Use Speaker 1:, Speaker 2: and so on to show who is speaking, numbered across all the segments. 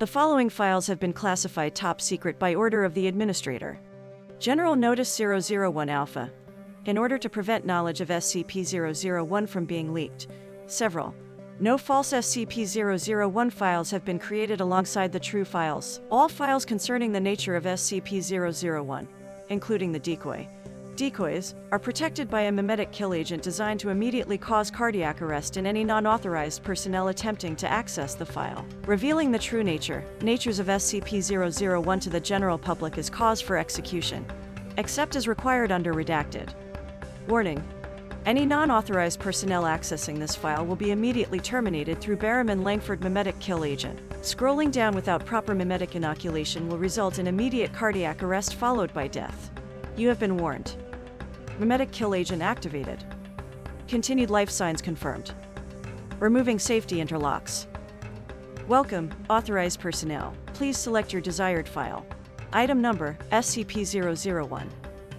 Speaker 1: The following files have been classified top secret by order of the administrator. General Notice 001 Alpha. In order to prevent knowledge of SCP 001 from being leaked, several no false SCP 001 files have been created alongside the true files. All files concerning the nature of SCP 001, including the decoy, Decoys are protected by a memetic kill agent designed to immediately cause cardiac arrest in any non-authorized personnel attempting to access the file. Revealing the true nature, natures of SCP-001 to the general public is cause for execution, except as required under redacted. Warning. Any non-authorized personnel accessing this file will be immediately terminated through Berryman Langford memetic kill agent. Scrolling down without proper memetic inoculation will result in immediate cardiac arrest followed by death. You have been warned. Memetic kill agent activated. Continued life signs confirmed. Removing safety interlocks. Welcome, authorized personnel. Please select your desired file. Item number SCP-001.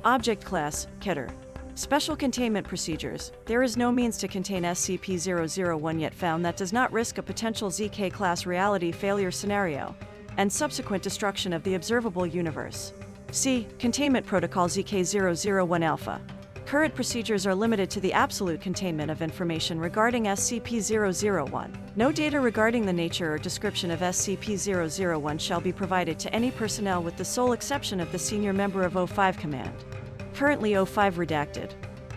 Speaker 1: Object class Keter. Special containment procedures. There is no means to contain SCP-001 yet found that does not risk a potential ZK class reality failure scenario and subsequent destruction of the observable universe. See Containment Protocol ZK001 Alpha. Current procedures are limited to the absolute containment of information regarding SCP-001. No data regarding the nature or description of SCP-001 shall be provided to any personnel with the sole exception of the senior member of O5 Command. Currently O5 redacted.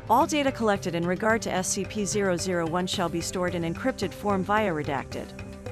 Speaker 1: All data collected in regard to SCP-001 shall be stored in encrypted form via redacted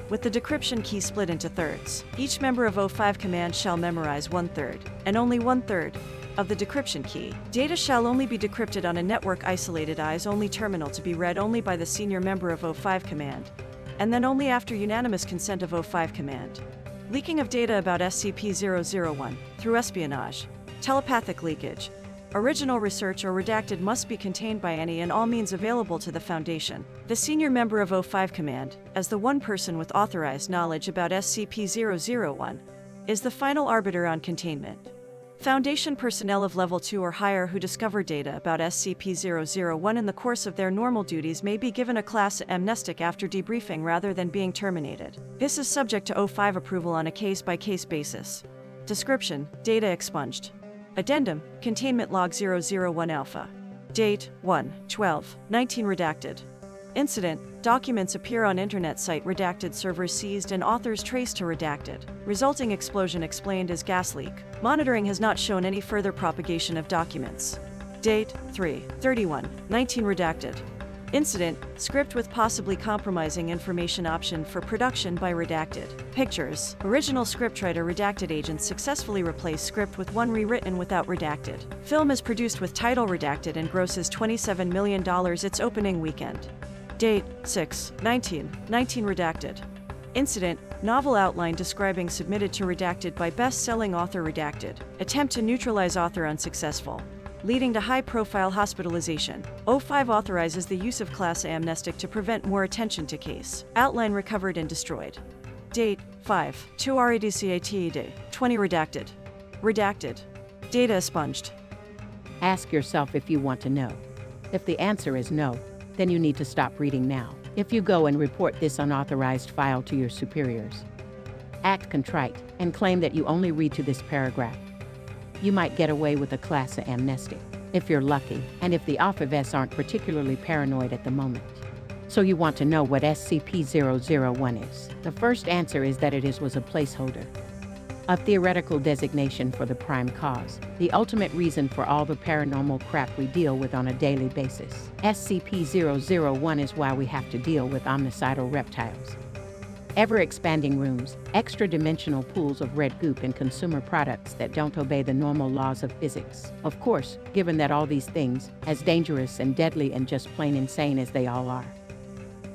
Speaker 1: with the decryption key split into thirds. Each member of O5 Command shall memorize one third, and only one third, of the decryption key. Data shall only be decrypted on a network isolated eyes only terminal to be read only by the senior member of O5 Command, and then only after unanimous consent of O5 Command. Leaking of data about SCP 001 through espionage, telepathic leakage, Original research or redacted must be contained by any and all means available to the Foundation. The senior member of O5 Command, as the one person with authorized knowledge about SCP-001, is the final arbiter on containment. Foundation personnel of Level 2 or higher who discover data about SCP-001 in the course of their normal duties may be given a class amnestic after debriefing rather than being terminated. This is subject to O5 approval on a case-by-case -case basis. Description, data expunged. Addendum, Containment Log 001 Alpha. Date 1 12 19 redacted. Incident Documents appear on Internet site redacted servers seized and authors traced to redacted. Resulting explosion explained as gas leak. Monitoring has not shown any further propagation of documents. Date 3 31 19 redacted. Incident Script with possibly compromising information option for production by redacted. Pictures Original scriptwriter redacted agents successfully replace script with one rewritten without redacted. Film is produced with title redacted and grosses $27 million its opening weekend. Date 6 19 19 redacted. Incident Novel outline describing submitted to redacted by best selling author redacted. Attempt to neutralize author unsuccessful leading to high profile hospitalization. O5 authorizes the use of class amnestic to prevent more attention to case. Outline recovered and destroyed. Date 5 2 RADCATED 20 redacted. Redacted. Data expunged.
Speaker 2: Ask yourself if you want to know. If the answer is no, then you need to stop reading now. If you go and report this unauthorized file to your superiors, act contrite and claim that you only read to this paragraph you might get away with a class of amnesty, if you're lucky, and if the Alphavests aren't particularly paranoid at the moment. So you want to know what SCP-001 is. The first answer is that it is was a placeholder, a theoretical designation for the prime cause, the ultimate reason for all the paranormal crap we deal with on a daily basis. SCP-001 is why we have to deal with omnicidal reptiles ever expanding rooms, extra dimensional pools of red goop, and consumer products that don't obey the normal laws of physics. Of course, given that all these things, as dangerous and deadly and just plain insane as they all are,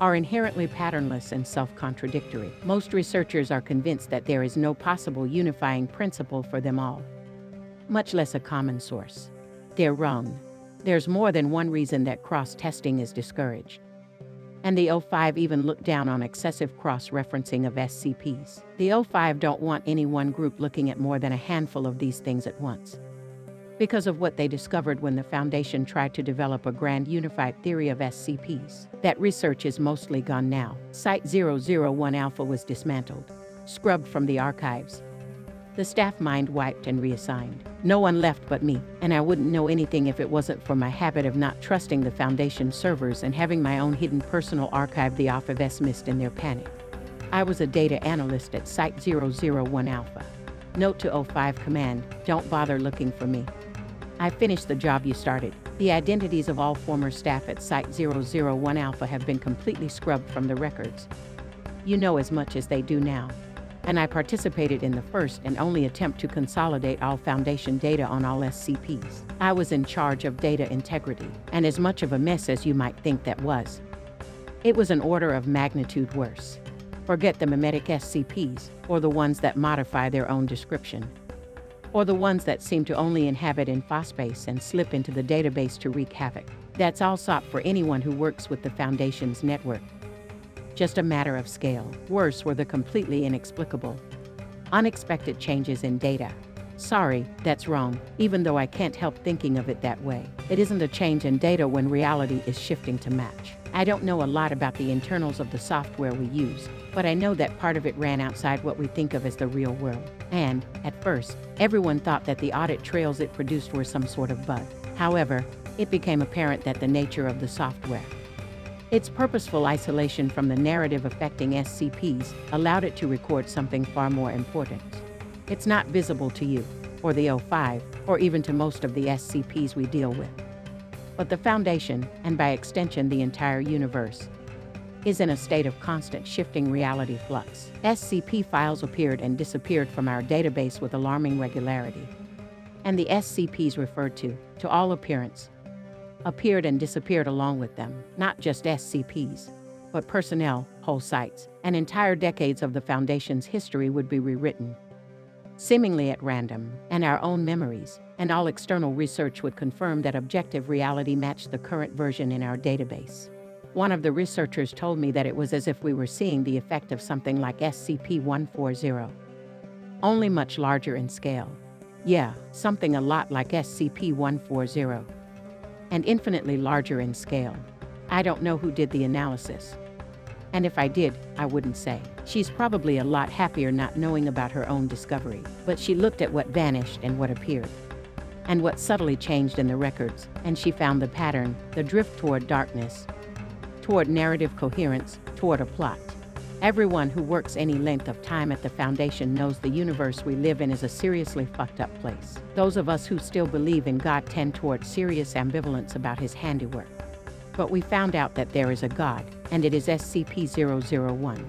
Speaker 2: are inherently patternless and self contradictory. Most researchers are convinced that there is no possible unifying principle for them all, much less a common source. They're wrong. There's more than one reason that cross testing is discouraged and the O5 even look down on excessive cross-referencing of SCPs. The O5 don't want any one group looking at more than a handful of these things at once. Because of what they discovered when the Foundation tried to develop a grand unified theory of SCPs. That research is mostly gone now. Site 001 Alpha was dismantled. scrubbed from the archives. The staff mind wiped and reassigned. No one left but me, and I wouldn't know anything if it wasn't for my habit of not trusting the Foundation servers and having my own hidden personal archive the AFVS missed in their panic. I was a data analyst at Site 001 Alpha. Note to O5 Command, don't bother looking for me. I finished the job you started. The identities of all former staff at Site 001 Alpha have been completely scrubbed from the records. You know as much as they do now and I participated in the first and only attempt to consolidate all Foundation data on all SCPs. I was in charge of data integrity, and as much of a mess as you might think that was. It was an order of magnitude worse. Forget the memetic SCPs, or the ones that modify their own description, or the ones that seem to only inhabit infospace and slip into the database to wreak havoc. That's all SOP for anyone who works with the Foundation's network just a matter of scale. Worse were the completely inexplicable, unexpected changes in data. Sorry, that's wrong, even though I can't help thinking of it that way. It isn't a change in data when reality is shifting to match. I don't know a lot about the internals of the software we use, but I know that part of it ran outside what we think of as the real world. And, at first, everyone thought that the audit trails it produced were some sort of bug. However, it became apparent that the nature of the software, its purposeful isolation from the narrative affecting SCPs allowed it to record something far more important. It's not visible to you, or the O5, or even to most of the SCPs we deal with. But the Foundation, and by extension the entire universe, is in a state of constant shifting reality flux. SCP files appeared and disappeared from our database with alarming regularity. And the SCPs referred to, to all appearance, appeared and disappeared along with them, not just SCPs, but personnel, whole sites, and entire decades of the Foundation's history would be rewritten. Seemingly at random, and our own memories, and all external research would confirm that objective reality matched the current version in our database. One of the researchers told me that it was as if we were seeing the effect of something like SCP 140, only much larger in scale. Yeah, something a lot like SCP 140 and infinitely larger in scale. I don't know who did the analysis. And if I did, I wouldn't say. She's probably a lot happier not knowing about her own discovery, but she looked at what vanished and what appeared, and what subtly changed in the records, and she found the pattern, the drift toward darkness, toward narrative coherence, toward a plot. Everyone who works any length of time at the Foundation knows the universe we live in is a seriously fucked up place. Those of us who still believe in God tend toward serious ambivalence about his handiwork. But we found out that there is a God, and it is SCP-001.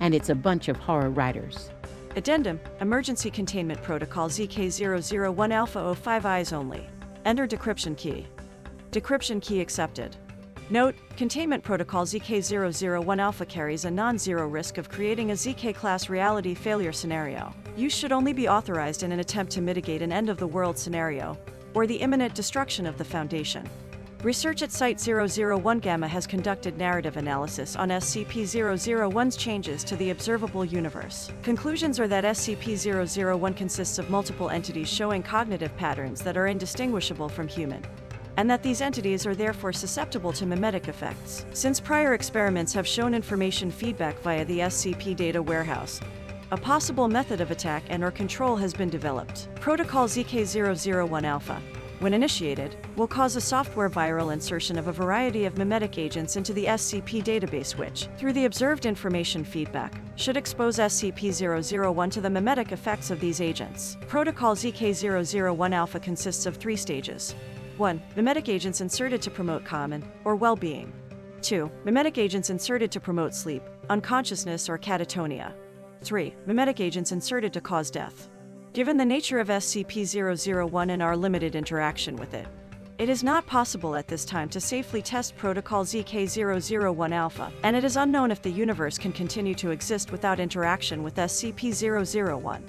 Speaker 2: And it's a bunch of horror writers.
Speaker 1: Addendum Emergency Containment Protocol ZK001 Alpha O5 Eyes Only. Enter decryption key. Decryption key accepted. Note, Containment Protocol ZK001 Alpha carries a non-zero risk of creating a ZK-class reality failure scenario. Use should only be authorized in an attempt to mitigate an end-of-the-world scenario, or the imminent destruction of the Foundation. Research at Site-001 Gamma has conducted narrative analysis on SCP-001's changes to the observable universe. Conclusions are that SCP-001 consists of multiple entities showing cognitive patterns that are indistinguishable from human and that these entities are therefore susceptible to memetic effects. Since prior experiments have shown information feedback via the SCP data warehouse, a possible method of attack and or control has been developed. Protocol ZK001 Alpha, when initiated, will cause a software viral insertion of a variety of memetic agents into the SCP database which, through the observed information feedback, should expose SCP-001 to the memetic effects of these agents. Protocol ZK001 Alpha consists of three stages. 1. Memetic agents inserted to promote common or well being. 2. Memetic agents inserted to promote sleep, unconsciousness, or catatonia. 3. Memetic agents inserted to cause death. Given the nature of SCP 001 and our limited interaction with it, it is not possible at this time to safely test Protocol ZK001 Alpha, and it is unknown if the universe can continue to exist without interaction with SCP 001.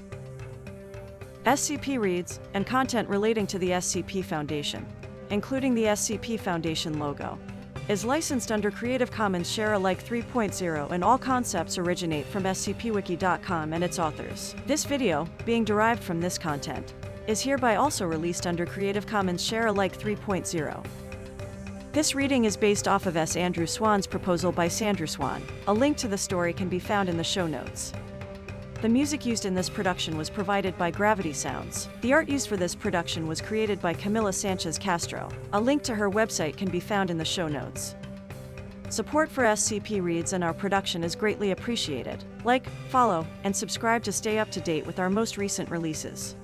Speaker 1: SCP reads, and content relating to the SCP Foundation, including the SCP Foundation logo, is licensed under Creative Commons Share Alike 3.0 and all concepts originate from scpwiki.com and its authors. This video, being derived from this content, is hereby also released under Creative Commons Share Alike 3.0. This reading is based off of S. Andrew Swann's proposal by Sandrew Swann. A link to the story can be found in the show notes. The music used in this production was provided by Gravity Sounds. The art used for this production was created by Camila Sanchez Castro. A link to her website can be found in the show notes. Support for SCP Reads and our production is greatly appreciated. Like, follow, and subscribe to stay up to date with our most recent releases.